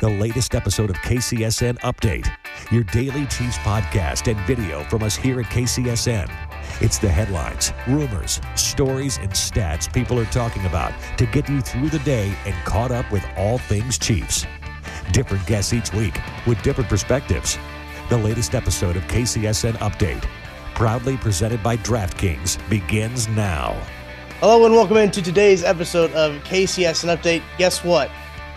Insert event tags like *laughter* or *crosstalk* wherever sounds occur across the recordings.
the latest episode of KCSN Update, your daily Chiefs podcast and video from us here at KCSN. It's the headlines, rumors, stories, and stats people are talking about to get you through the day and caught up with all things Chiefs. Different guests each week with different perspectives. The latest episode of KCSN Update, proudly presented by DraftKings, begins now. Hello and welcome into today's episode of KCSN Update. Guess what?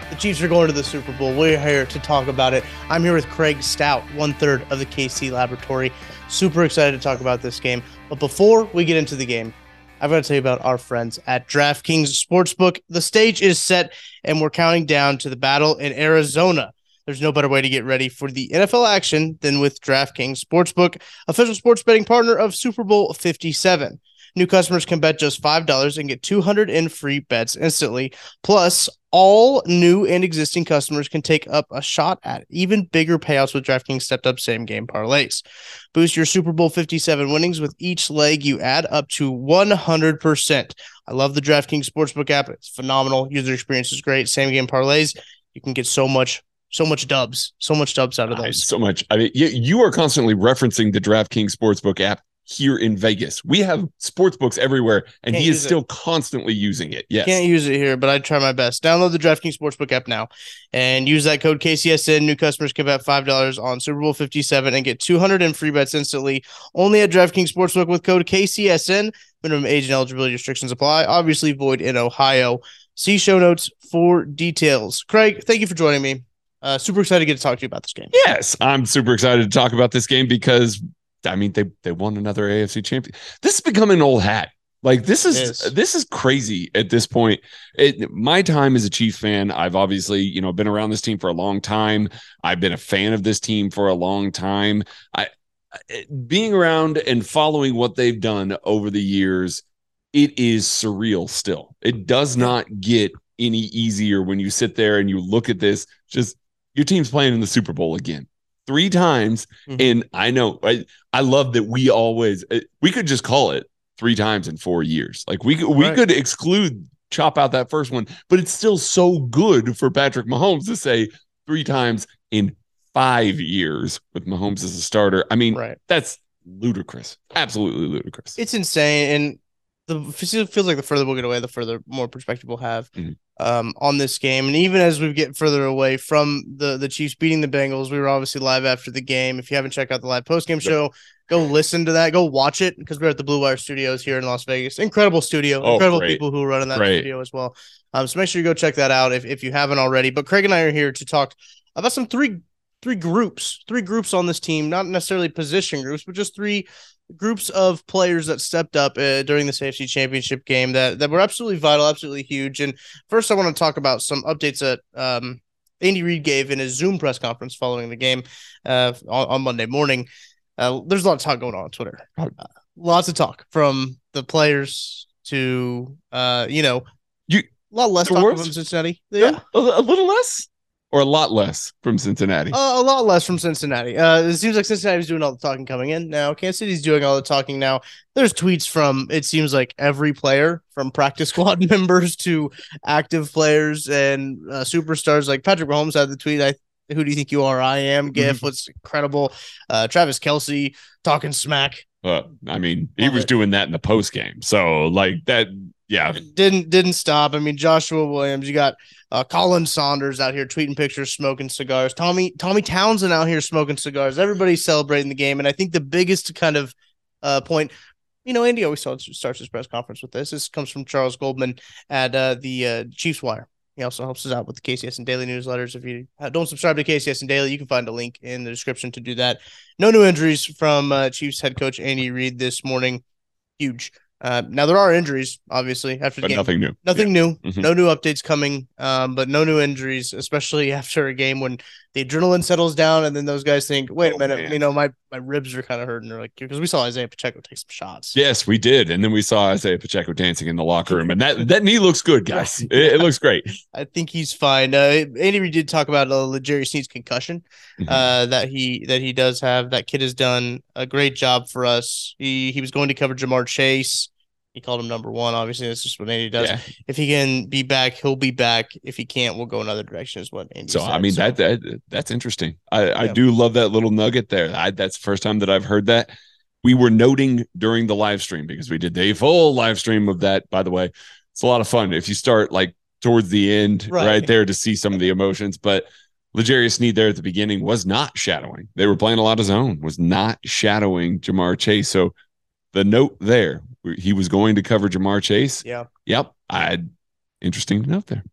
The Chiefs are going to the Super Bowl. We're here to talk about it. I'm here with Craig Stout, one third of the KC Laboratory. Super excited to talk about this game. But before we get into the game, I've got to tell you about our friends at DraftKings Sportsbook. The stage is set, and we're counting down to the battle in Arizona. There's no better way to get ready for the NFL action than with DraftKings Sportsbook, official sports betting partner of Super Bowl 57. New customers can bet just $5 and get 200 in free bets instantly. Plus, all new and existing customers can take up a shot at even bigger payouts with DraftKings stepped up same game parlays. Boost your Super Bowl 57 winnings with each leg you add up to 100%. I love the DraftKings Sportsbook app. It's phenomenal. User experience is great. Same game parlays. You can get so much so much dubs, so much dubs out of those. So much. I mean, you, you are constantly referencing the DraftKings Sportsbook app here in Vegas. We have sports books everywhere, and Can't he is it. still constantly using it. Yes. Can't use it here, but I try my best. Download the DraftKings Sportsbook app now and use that code KCSN. New customers can bet $5 on Super Bowl 57 and get 200 in free bets instantly. Only at DraftKings Sportsbook with code KCSN. Minimum age and eligibility restrictions apply. Obviously, void in Ohio. See show notes for details. Craig, thank you for joining me. Uh, super excited to get to talk to you about this game. Yes, I'm super excited to talk about this game because I mean they they won another AFC champion. This has become an old hat. Like this is, is. this is crazy at this point. It, my time as a Chiefs fan, I've obviously you know been around this team for a long time. I've been a fan of this team for a long time. I- being around and following what they've done over the years, it is surreal. Still, it does not get any easier when you sit there and you look at this. Just your team's playing in the Super Bowl again three times. Mhm. And I know I, I love that we always uh, we could just call it three times in four years. Like we could we Right. could exclude chop out that first one, but it's still so good for Patrick Mahomes to say three times in five years with Mahomes as a starter. I mean, Right. that's ludicrous. Absolutely ludicrous. It's insane, and the feels like the further we'll get away, the further more perspective we'll have Mhm. um, on this game. And even as we get further away from the the Chiefs beating the Bengals, we were obviously live after the game. If you haven't checked out the live post game show, go listen to that. Go watch it because we're at the Blue Wire Studios here in Las Vegas. Incredible studio, Oh, incredible great. people who are running that Great. studio as well. Um, so make sure you go check that out if if you haven't already. But Craig and I are here to talk about some three three groups, three groups on this team, not necessarily position groups, but just three groups of players that stepped up uh, during this AFC Championship game that that were absolutely vital, absolutely huge. And first, I want to talk about some updates that um, Andy Reid gave in his Zoom press conference following the game uh, on, on Monday morning. Uh, there's a lot of talk going on on Twitter. Oh. Uh, lots of talk from the players to uh, you know You- a lot less the talk worst- from Cincinnati. yeah, a, a little less. Or a lot less from Cincinnati? Uh, a lot less from Cincinnati. Uh, it seems like Cincinnati's doing all the talking coming in now. Kansas City's doing all the talking now. There's tweets from it seems like every player, from practice *laughs* squad members to active players and uh, superstars. Like Patrick Mahomes had the tweet. I who do you think you are? I am. GIF Mm-hmm. was incredible. Uh, Travis Kelce talking smack. Uh, I mean, he was doing that in the post game. So like that, yeah. Didn't didn't stop. I mean, Joshua Williams. You got uh, Colin Saunders out here tweeting pictures, smoking cigars. Tommy Tommy Townsend out here smoking cigars. Everybody's celebrating the game, and I think the biggest kind of uh, point. You know, Andy always starts, starts his press conference with this. This comes from Charles Goldman at uh, the uh, Chiefs Wire. He also helps us out with the KCSN Daily newsletters. If you uh, don't subscribe to KCSN Daily, you can find a link in the description to do that. No new injuries from uh, Chiefs head coach Andy Reid this morning. Huge. Uh, now there are injuries, obviously, after the But game. nothing new. Nothing new. Mhm. No new updates coming. Um, but no new injuries, especially *laughs* after a game when the adrenaline settles down, and then those guys think, "Wait a Oh, minute, man. you know, my my ribs are kind of hurting." They're like, because we saw Isaiah Pacheco take some shots. Yes, we did, and then we saw Isaiah Pacheco dancing in the locker room, and that that knee looks good, *laughs* guys. It, it looks great. I think he's fine. Uh, Andy Reid did talk about uh, L'Jarius Sneed's concussion. Mhm. Uh, that he that he does have. That kid has done a great job for us. He he was going to cover Ja'Marr Chase. He called him number one. Obviously, that's just what Andy does. Yeah. If he can be back, he'll be back. If he can't, we'll go another direction. Is what Andy So said. I mean So- that, that that's interesting. I, I do love that little nugget there. I, that's the first time that I've heard that. We were noting during the live stream because we did the full live stream of that. By the way, it's a lot of fun if you start like towards the end Right. right, there to see some of the emotions. But L'Jarius Sneed there at the beginning was not shadowing. They were playing a lot of zone. Was not shadowing Ja'Marr Chase. So the note there, he was going to cover Ja'Marr Chase. Yeah. Yep. I interesting to note there.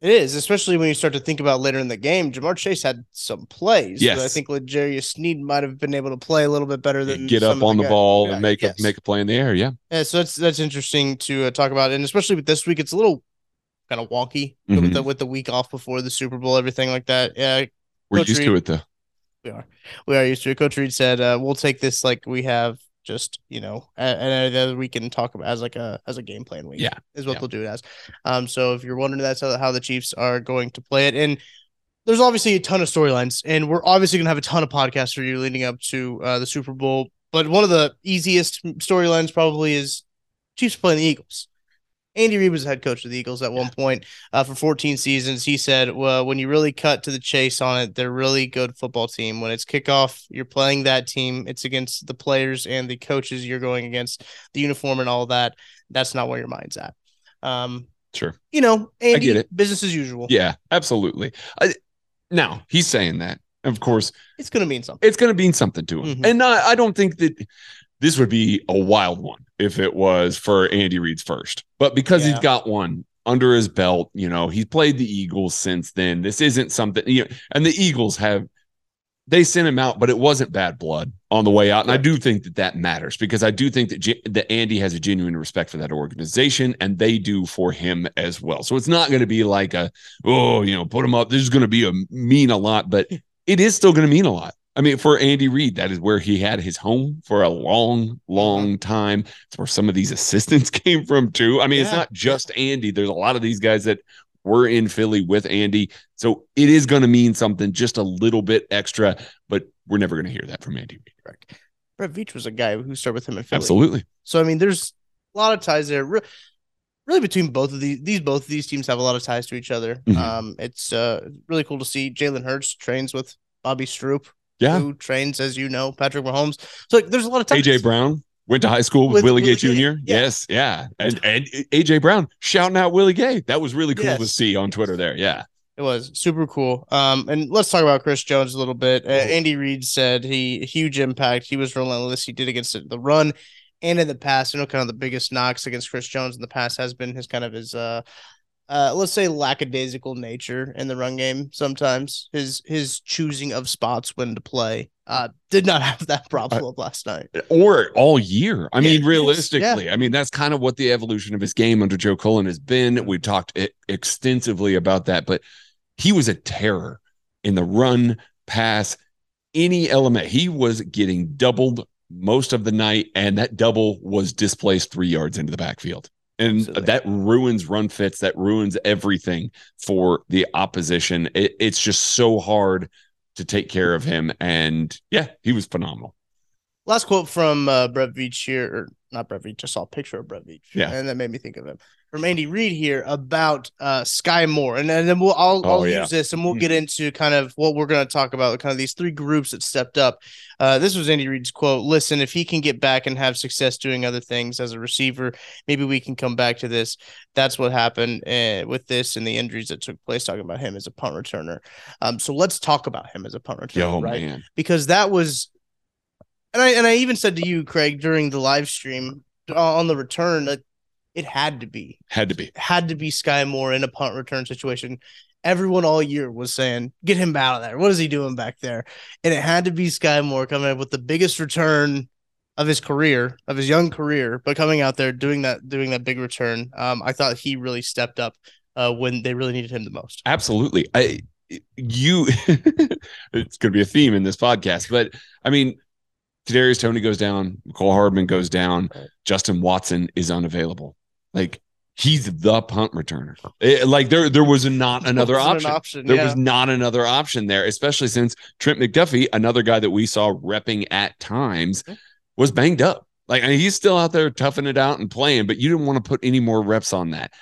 It is, especially when you start to think about later in the game. Ja'Marr Chase had some plays. Yes. I think L'Jarius Sneed might have been able to play a little bit better than Get up on the guys. ball Yeah, and make a make a play in the air. Yeah. Yeah, so that's that's interesting to uh, talk about, and especially with this week, it's a little kind of wonky Mhm. with the with the week off before the Super Bowl, everything like that. Yeah, We're Coach used to it though. we are we are used to it. Coach Reid said uh, we'll take this like we have just you know and the other week and talk about as like a as a game plan week. Yeah, is what yeah. they'll do it as. Um, so if you're wondering that's how, how the Chiefs are going to play it, and there's obviously a ton of storylines, and we're obviously gonna have a ton of podcasts for you leading up to uh, the Super Bowl. But one of the easiest storylines probably is Chiefs playing the Eagles. Andy Reid was the head coach of the Eagles at one point uh, for 14 seasons. He said, "Well, when you really cut to the chase on it, they're really good football team. When it's kickoff, you're playing that team. It's against the players and the coaches you're going against, the uniform and all that. That's not where your mind's at." Um, Sure. you know, Andy, get it. business as usual. Yeah, absolutely. I, now he's saying that. Of course, It's gonna mean something. it's going to mean something to him, Mhm. and I, I don't think that this would be a wild one if it was for Andy Reid's first. But because Yeah. he's got one under his belt, you know, he's played the Eagles since then. This isn't something. You know, and the Eagles have they sent him out, but it wasn't bad blood on the way out. And I do think that that matters because I do think that J- that Andy has a genuine respect for that organization, and they do for him as well. So it's not going to be like a oh, you know, put him up. This is going to be a mean a lot, but it is still going to mean a lot. I mean, for Andy Reid, that is where he had his home for a long, long time. It's where some of these assistants *laughs* came from too. I mean, it's not just Andy. There's a lot of these guys that were in Philly with Andy. So it is going to mean something just a little bit extra, but we're never going to hear that from Andy Reid. Correct. Brett Veach was a guy who started with him in Philly. Absolutely. So I mean, there's a lot of ties there. Re- Really, between both of these, these both of these teams have a lot of ties to each other. Mhm. Um, it's uh really cool to see. Jalen Hurts trains with Bobby Stroupe, Yeah. who trains, as you know, Patrick Mahomes. So like, there's a lot of. AJ Brown went to high school with, With Willie Gay Jr. yeah. Yes. Yeah. And, and AJ Brown shouting out Willie Gay. That was really cool to see on Twitter there. Yeah. It was super cool. Um, and let's talk about Chris Jones a little bit. Uh, Andy Reid said he huge impact. He was relentless. He did against the run and in the past. You know, kind of the biggest knocks against Chris Jones in the past has been his kind of his uh, uh, let's say lackadaisical nature in the run game. Sometimes his his choosing of spots when to play. Uh, did not *laughs* have that problem last night. or all year. I mean, realistically, I mean, that's kind of what the evolution of his game under Joe Cullen has been. We've talked extensively about that, but he was a terror in the run, pass, any element. He was getting doubled most of the night, and that double was displaced three yards into the backfield. And Absolutely. that ruins run fits, that ruins everything for the opposition. It, it's just so hard to take care of him. And yeah, he was phenomenal. Last quote from uh, Brett Veach here, or not Brett Veach, just saw a picture of Brett Veach. Yeah. And that made me think of him. From Andy Reid here about uh, Sky Moore. And, and then we'll, I'll, Oh, I'll yeah. use this and we'll get into kind of what we're going to talk about, kind of these three groups that stepped up. Uh, this was Andy Reid's quote Listen, if he can get back and have success doing other things as a receiver, maybe we can come back to this. That's what happened uh, with this and the injuries that took place, talking about him as a punt returner. Um, so let's talk about him as a punt returner, Yo, right? man. because that was and I and I even said to you, Craig, during the live stream uh, on the return that it had to be Had to be. had to be Sky Moore in a punt return situation. Everyone all year was saying, "Get him out of there. What is he doing back there?" And it had to be Sky Moore coming up with the biggest return of his career, of his young career, but coming out there doing that, doing that big return. Um, I thought he really stepped up uh, when they really needed him the most. Absolutely. I you *laughs* it's gonna be a theme in this podcast, but I mean Kadarius Toney goes down, Cole Hardman goes down, Right. Justin Watson is unavailable. Like he's the punt returner. It- like there there was not another Wasn't an option. option, There yeah. was not another option there, especially since Trent McDuffie, another guy that we saw repping at times, was banged up. Like I mean, he's still out there toughing it out and playing, but you didn't want to put any more reps on that.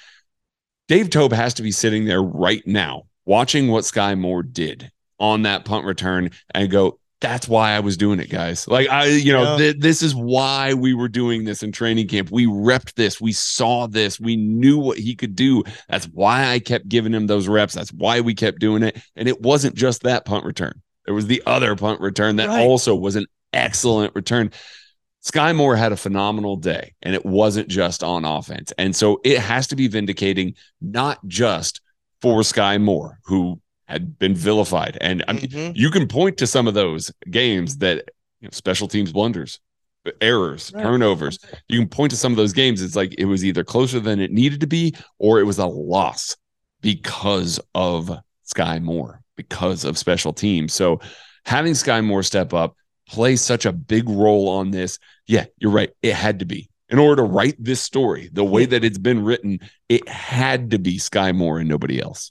Dave Toub has to be sitting there right now watching what Sky Moore did on that punt return and go, that's why I was doing it, guys. Like I, you know, Yeah. th- this is why we were doing this in training camp. We repped this, we saw this, we knew what he could do. That's why I kept giving him those reps. That's why we kept doing it. And it wasn't just that punt return. There was the other punt return that Right. also was an excellent return. Sky Moore had a phenomenal day, and it wasn't just on offense. And so it has to be vindicating, not just for Sky Moore, who had been vilified. And I mean, Mhm. you can point to some of those games that you know, special teams blunders, errors, Right. turnovers. You can point to some of those games. It's like it was either closer than it needed to be, or it was a loss because of Sky Moore, because of special teams. So having Sky Moore step up, play such a big role on this. Yeah, you're right. It had to be. In order to write this story the way that it's been written, it had to be Sky Moore and nobody else.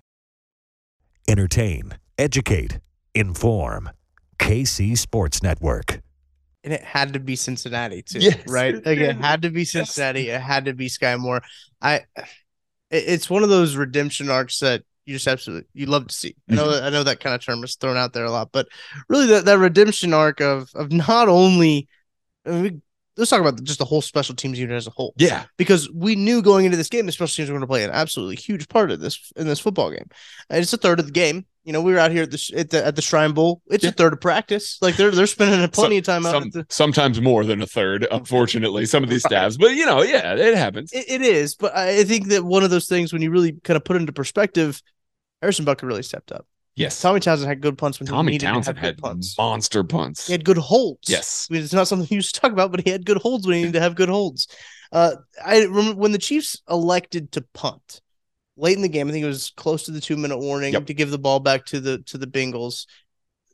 Entertain, educate, inform. KC Sports Network. and it had to be Cincinnati too, Yes, right? it Like it *laughs* had to be Cincinnati. It had to be Sky Moore. I, it's one of those redemption arcs that you just absolutely you love to see. I know Mm-hmm. that I know that kind of term is thrown out there a lot, but really that that redemption arc of of not only. I mean, we, let's talk about just the whole special teams unit as a whole Yeah. because we knew going into this game the special teams were going to play an absolutely huge part of this in this football game. And it's a third of the game, You know, we were out here at the at the, at the Shrine Bowl. It's Yeah. a third of practice. Like they're they're spending *laughs* plenty of time out. Some- the, sometimes more than a third, unfortunately, some of these staffs. But you know, yeah, it happens. it, it is, but I think that one of those things when you really kind of put into perspective, Harrison Butker really stepped up. Yes. Tommy Townsend had good punts when he Tommy needed Townsend to have had good punts. monster punts. He had good holds. Yes. I mean, it's not something *laughs* you used to talk about, but he had good holds when he needed to have good holds. Uh, I remember when the Chiefs elected to punt late in the game. I think it was close to the two minute warning Yep. to give the ball back to the to the Bengals.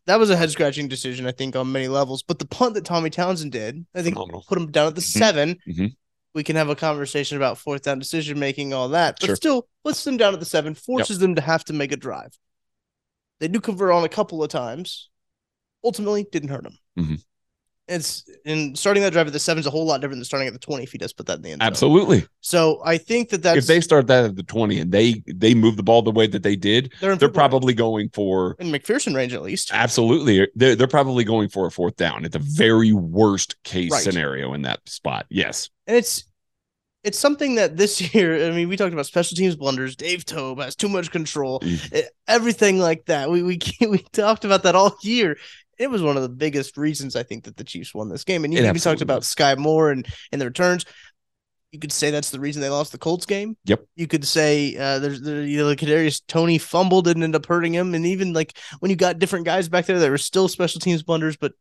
That was a head scratching decision, I think, on many levels. But the punt that Tommy Townsend did, I think, Phenomenal. put him down at the Mhm. 7 Mhm. We can have a conversation about fourth down decision making, all that, but Sure. still puts them down at the seven, forces them to have to make a drive. They do convert on a couple of times. Ultimately, didn't hurt them. Mhm. It's and starting that drive at the seven is a whole lot different than starting at the twenty if he does put that in the end. zone. Absolutely. So I think that that's if they start that at the 20 and they they move the ball the way that they did, they're, they're probably going for in McPherson range at least. absolutely they're, they're probably going for a fourth down at the very worst case Right. scenario in that spot. Yes. And it's it's something that this *laughs* year, I mean, we talked about special teams blunders. Dave Toub has too much control, eh, everything like that. We we *laughs* we talked about that all year. It was one of the biggest reasons I think that the Chiefs won this game. And you even talked about. Sky Moore and and the returns. You could say that's the reason they lost the Colts game. Yep. You could say uh, there's there, you know Kadarius Toney fumbled didn't end up hurting him, and even like when you got different guys back there, there were still special teams blunders, but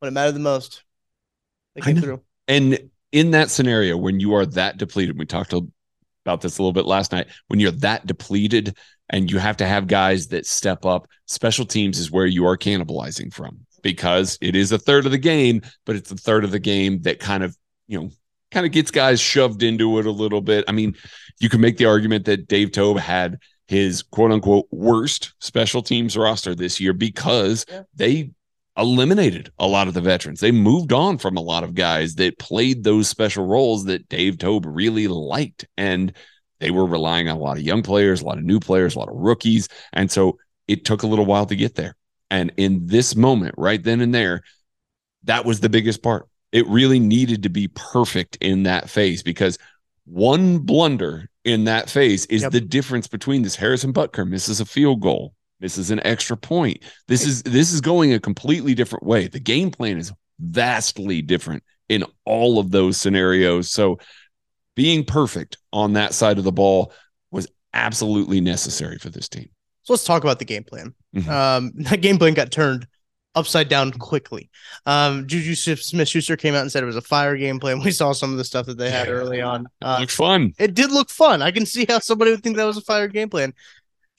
when it mattered the most, they came through. And in that scenario, when you are that depleted, we talked about this a little bit last night. When you're that depleted and you have to have guys that step up, special teams is where you are cannibalizing from because it is a third of the game, but it's a third of the game that kind of, you know, kind of gets guys shoved into it a little bit. I mean, you can make the argument that Dave Toub had his quote unquote worst special teams roster this year because Yeah. they eliminated a lot of the veterans. They moved on from a lot of guys that played those special roles that Dave Toub really liked. And they were relying on a lot of young players, a lot of new players, a lot of rookies. And so it took a little while to get there. And in this moment, right then and there, that was the biggest part. It really needed to be perfect in that phase because one blunder in that phase is Yep. the difference between this Harrison Butker misses a field goal, misses an extra point. This is this is going a completely different way. The game plan is vastly different in all of those scenarios. So being perfect on that side of the ball was absolutely necessary for this team. So let's talk about the game plan. Mhm. Um, *laughs* that game plan got turned upside down quickly. Um, Juju Smith Schuster came out and said it was a fire game plan. *laughs* We saw some of the stuff that they had Yeah. early on. Uh, looks fun. it did look fun. I can see how somebody would think that was a fire game plan.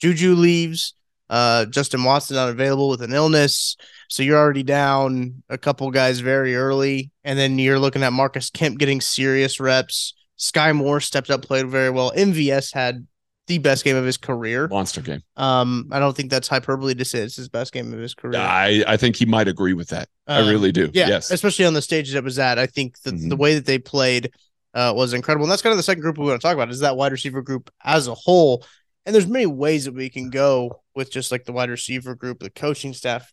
Juju leaves. Uh, Justin Watson unavailable with an illness, so you're already down a couple guys very early, and then you're looking at Marcus Kemp getting serious reps. Sky Moore stepped up, played very well. MVS had the best game of his career. Monster game. Um, I don't think that's hyperbole to say it's his best game of his career. I, I think he might agree with that. I Um, really do. Yeah, Yes. especially on the stages it was at. I think the, the Mhm. way that they played uh, was incredible. And that's kind of the second group we want to talk about is that wide receiver group as a whole. And there's many ways that we can go with just like the wide receiver group, the coaching staff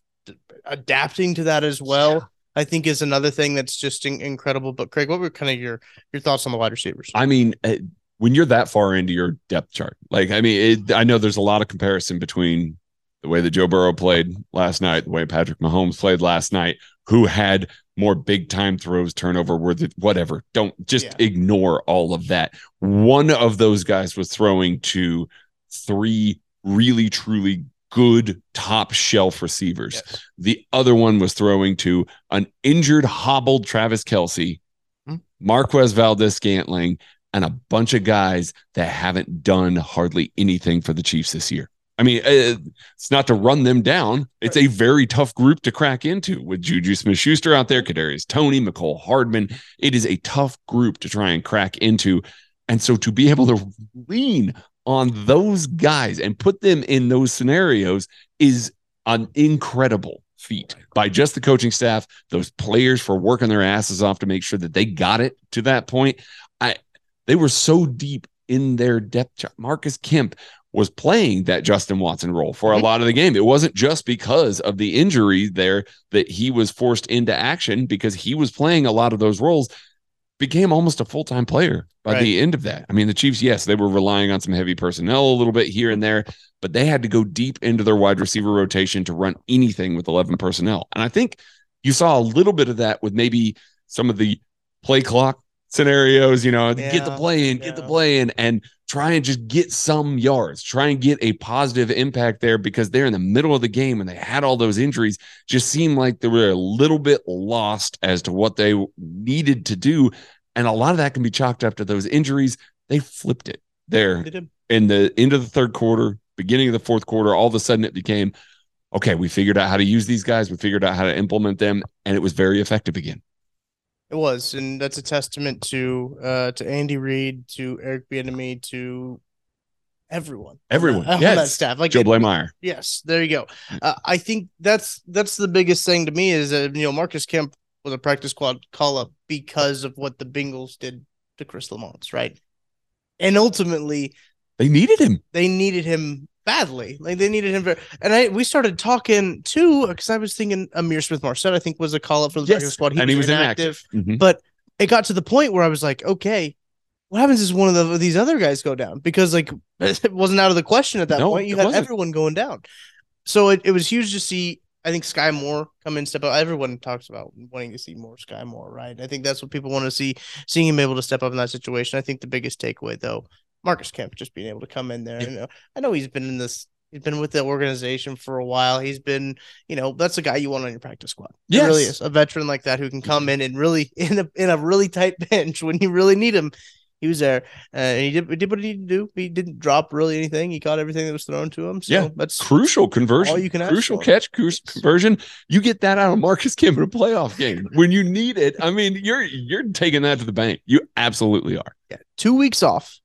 adapting to that as well. I think is another thing that's just in- incredible. But Craig, what were kind of your your thoughts on the wide receivers? I mean, uh, when you're that far into your depth chart, like I mean, it, I know there's a lot of comparison between the way that Joe Burrow played last night, the way Patrick Mahomes played last night, who had more big time throws, turnover, worth whatever. Don't just Yeah. ignore all of that. One of those guys was throwing to three really truly good top shelf receivers. Yes. The other one was throwing to an injured, hobbled Travis Kelce, Hmm. Marquez Valdes Scantling, and a bunch of guys that haven't done hardly anything for the Chiefs this year. I mean, uh, it's not to run them down. It's a very tough group to crack into with Juju Smith Schuster out there, Kadarius Toney, Mecole Hardman. It is a tough group to try and crack into. And so to be able to lean on those guys and put them in those scenarios is an incredible feat oh by just the coaching staff, those players for working their asses off to make sure that they got it to that point. I they were so deep in their depth chart. Marcus Kemp was playing that Justin Watson role for a lot of the game. It wasn't just because of the injury there that he was forced into action because he was playing a lot of those roles. Became almost a full time player by Right. the end of that. I mean, the Chiefs, yes, they were relying on some heavy personnel a little bit here and there, but they had to go deep into their wide receiver rotation to run anything with 11 personnel. And I think you saw a little bit of that with maybe some of the play clock scenarios, you know, get the play in, get the play in, and try and just get some yards, try and get a positive impact there because they're in the middle of the game and they had all those injuries. Just seemed like they were a little bit lost as to what they needed to do. And a lot of that can be chalked up to those injuries. They flipped it there in the end of the third quarter, beginning of the fourth quarter. All of a sudden, it became okay. We figured out how to use these guys. We figured out how to implement them, and it was very effective again. It was, and that's a testament to uh to Andy Reid, to Eric Bieniemy, to everyone, Everyone, on that staff. Like Joe Bleymaier. Yes, there you go. Uh, I think that's that's the biggest thing to me is that you know Marcus Kemp was a practice squad call up because of what the Bengals did to Chris Lamont, right? And ultimately, They needed him. they needed him badly. Like they needed him very, and I we started talking too because I was thinking Ihmir Smith Marsette I think was a call up for the practice squad. and he was inactive. Mhm. but it got to the point where I was like, okay, what happens is one of the, these other guys go down because like *laughs* it wasn't out of the question at that No, point. You had wasn't. everyone going down, so it, it was huge to see. I think Sky Moore come in, step up. Everyone talks about wanting to see more Sky Moore, right? I think that's what people want to see, seeing him able to step up in that situation. I think the biggest takeaway though, Marcus Kemp just being able to come in there. I know, I know he's been in this. He's been with the organization for a while. He's been, you know, that's a guy you want on your practice squad. It really is a veteran like that who can come in and really *laughs* in a in a really tight *laughs* bench when you really need him. He was there, uh, and he did, he did what he needed to do. He didn't drop really anything. He caught everything that was thrown to him. So Yeah. that's Crucial conversion. All you can ask Crucial catch, crucial conversion. You get that out of Marcus Kemp in a playoff game *laughs* when you need it. I mean, you're you're taking that to the bank. You absolutely are. yeah, two weeks off.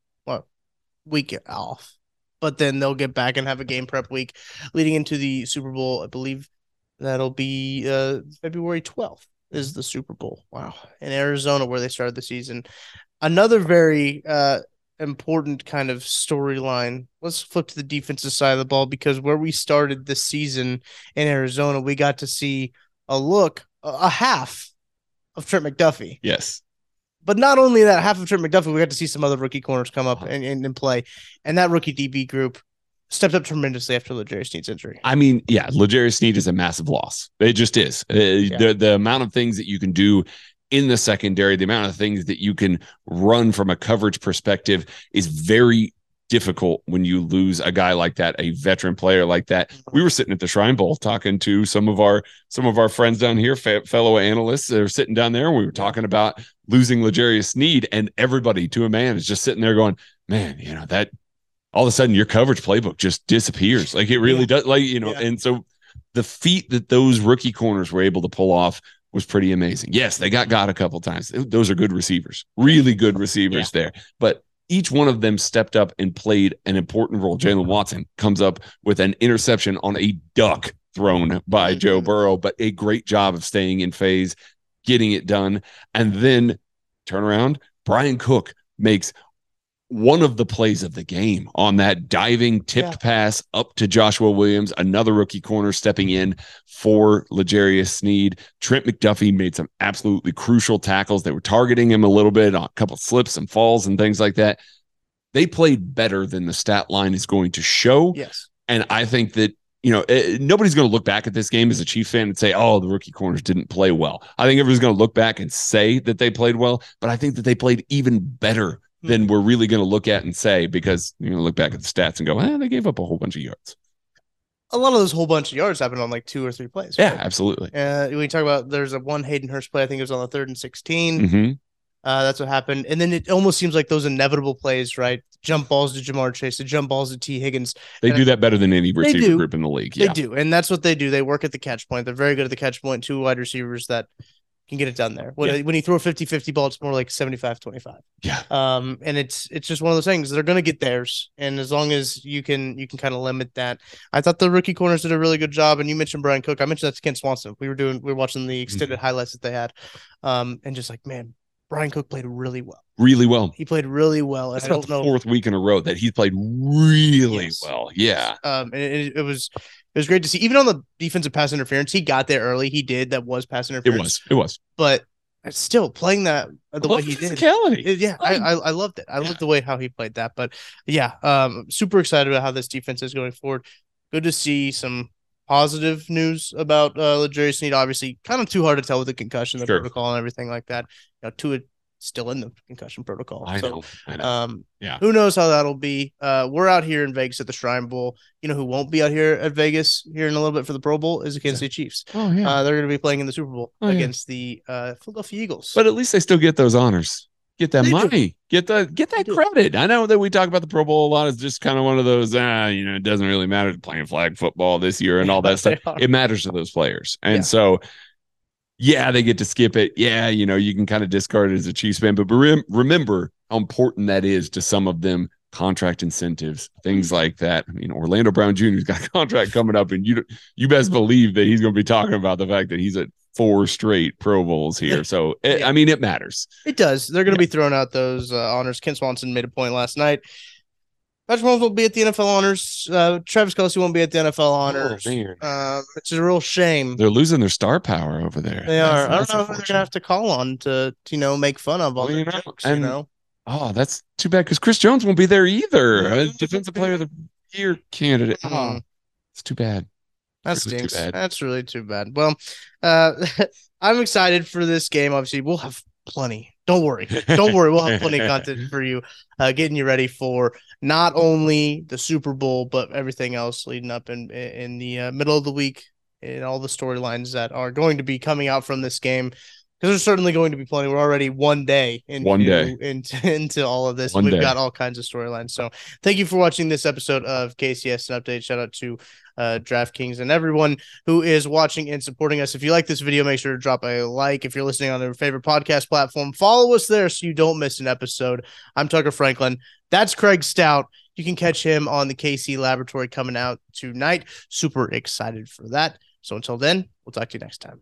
Week off, but then they'll get back and have a game prep week leading into the Super Bowl. I believe that'll be uh, February twelfth is the Super Bowl. Wow, in Arizona where they started the season. Another very uh, important kind of storyline. Let's flip to the defensive side of the ball because where we started this season in Arizona, we got to see a look, a half of Trent McDuffie. Yes. But not only that, half of Trent McDuffie, we got to see some other rookie corners come up and, and, and play. And that rookie DB group stepped up tremendously after L'Jarius Sneed's injury. I mean, yeah, L'Jarius Sneed is a massive loss. It just is. Uh, the the amount of things that you can do in the secondary, the amount of things that you can run from a coverage perspective is very difficult when you lose a guy like that, a veteran player like that. We were sitting at the Shrine Bowl talking to some of our some of our friends down here, fe- fellow analysts that are sitting down there. And we were talking about losing L'Jarius Sneed, and everybody to a man is just sitting there going, "Man, you know that." All of a sudden, your coverage playbook just disappears. Like it really Yeah. does. Like you know, Yeah. and so the feat that those rookie corners were able to pull off was pretty amazing. Yes, they got got a couple times. Those are good receivers, really good receivers there. But each one of them stepped up and played an important role. Jaylen mm-hmm. Watson comes up with an interception on a duck thrown by mm-hmm. Joe Burrow, but a great job of staying in phase, getting it done, and then turn around. Bryan Cook makes one of the plays of the game on that diving tipped Yeah. pass up to Joshua Williams, another rookie corner stepping in for L'Jarius Sneed. Trent McDuffie made some absolutely crucial tackles. They were targeting him a little bit on a couple slips and falls and things like that. They played better than the stat line is going to show. Yes. And I think that, you know, eh, nobody's going to look back at this game as a Chiefs fan and say, oh, the rookie corners didn't play well. I think everyone's going to look back and say that they played well, but I think that they played even better than we're really going to look at and say because you're going to look back at the stats and go, eh, they gave up a whole bunch of yards. A lot of those whole bunch of yards happened on like two or three plays. Yeah, right? absolutely. Uh, when you talk about there's a one Hayden Hurst play, I think it was on the third and 16. hmm Uh, that's what happened. And then it almost seems like those inevitable plays, right? Jump balls to Ja'Marr Chase, the jump balls to Tee Higgins. They And do that better than any receiver group in the league. They do. And that's what they do. They work at the catch point. They're very good at the catch point. Two wide receivers that can get it done there. When, Yeah. when you throw a 50 50 ball, it's more like 75 25. Yeah. Um, and it's it's just one of those things. They're gonna get theirs. And as long as you can you can kind of limit that. I thought the rookie corners did a really good job. And you mentioned Bryan Cook. I mentioned that to Ken Swanson. We were doing we were watching the extended Mm-hmm. highlights that they had. Um, and just like, man, Bryan Cook played really well. Really well. He played really well. That's I about don't the know fourth week in a row that he's played really Yes. well. Yeah. Um, and it, it was it was great to see. Even on the defensive pass interference, he got there early. He did. That was pass interference. It was. It was. But still playing that uh, the way he did. It- yeah, I, I I loved it. I Yeah. loved the way how he played that. But yeah, um, super excited about how this defense is going forward. Good to see some positive news about uh L'Jarius Sneed. Obviously, kind of too hard to tell with the concussion, the Sure. protocol, and everything like that. You know, Tua still in the concussion protocol. I so, know. I know. Um, Yeah. Who knows how that'll be? Uh, we're out here in Vegas at the Shrine Bowl. You know who won't be out here at Vegas here in a little bit for the Pro Bowl is the Kansas City Chiefs. oh yeah. Uh, they're going to be playing in the Super Bowl Oh, yeah. against the uh, Philadelphia Eagles. but at least they still get those honors. Get that They do. money. Get the get that credit. I know that we talk about the Pro Bowl a lot. It's just kind of one of those, ah, you know, it doesn't really matter playing flag football this year and all that stuff. are. It matters to those players. And Yeah. so yeah, they get to skip it. Yeah, you know, you can kind of discard it as a Chiefs fan, but rem- remember how important that is to some of them contract incentives, things like that. I mean, Orlando Brown Jr.'s got a *laughs* contract coming up, and you you best believe that he's going to be talking about the fact that he's at four straight Pro Bowls here. *laughs* So, it, Yeah. I mean, it matters. It does. They're going to be throwing out those uh, honors. Ken Swanson made a point last night. Patrick Mahomes won't be at the NFL honors. Uh, Travis Kelce won't be at the NFL honors. man. um, which is a real shame. They're losing their star power over there. They That's- are. I don't know who they're going to have to call on to, to you know, make fun of all Well, the you know, jokes, you know? Oh, that's too bad because Chris Jones won't be there either. Uh, Mhm. defensive player of the year candidate. Oh, Mhm. it's too bad. That stinks. That's really too bad. Well, uh, *laughs* I'm excited for this game. Obviously, we'll have plenty. Don't worry. Don't worry. We'll have plenty of content *laughs* for you, uh, getting you ready for not only the Super Bowl but everything else leading up in in the uh, middle of the week and all the storylines that are going to be coming out from this game. Because there's certainly going to be plenty. We're already one day into One day. into, *laughs* into all of this. One We've day. got all kinds of storylines. So thank you for watching this episode of KCSN Update. Shout out to uh, DraftKings and everyone who is watching and supporting us. If you like this video, make sure to drop a like. If you're listening on your favorite podcast platform, follow us there so you don't miss an episode. I'm Tucker Franklin. That's Craig Stout. You can catch him on the KC Laboratory coming out tonight. Super excited for that. So until then, we'll talk to you next time.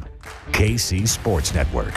KC Sports Network.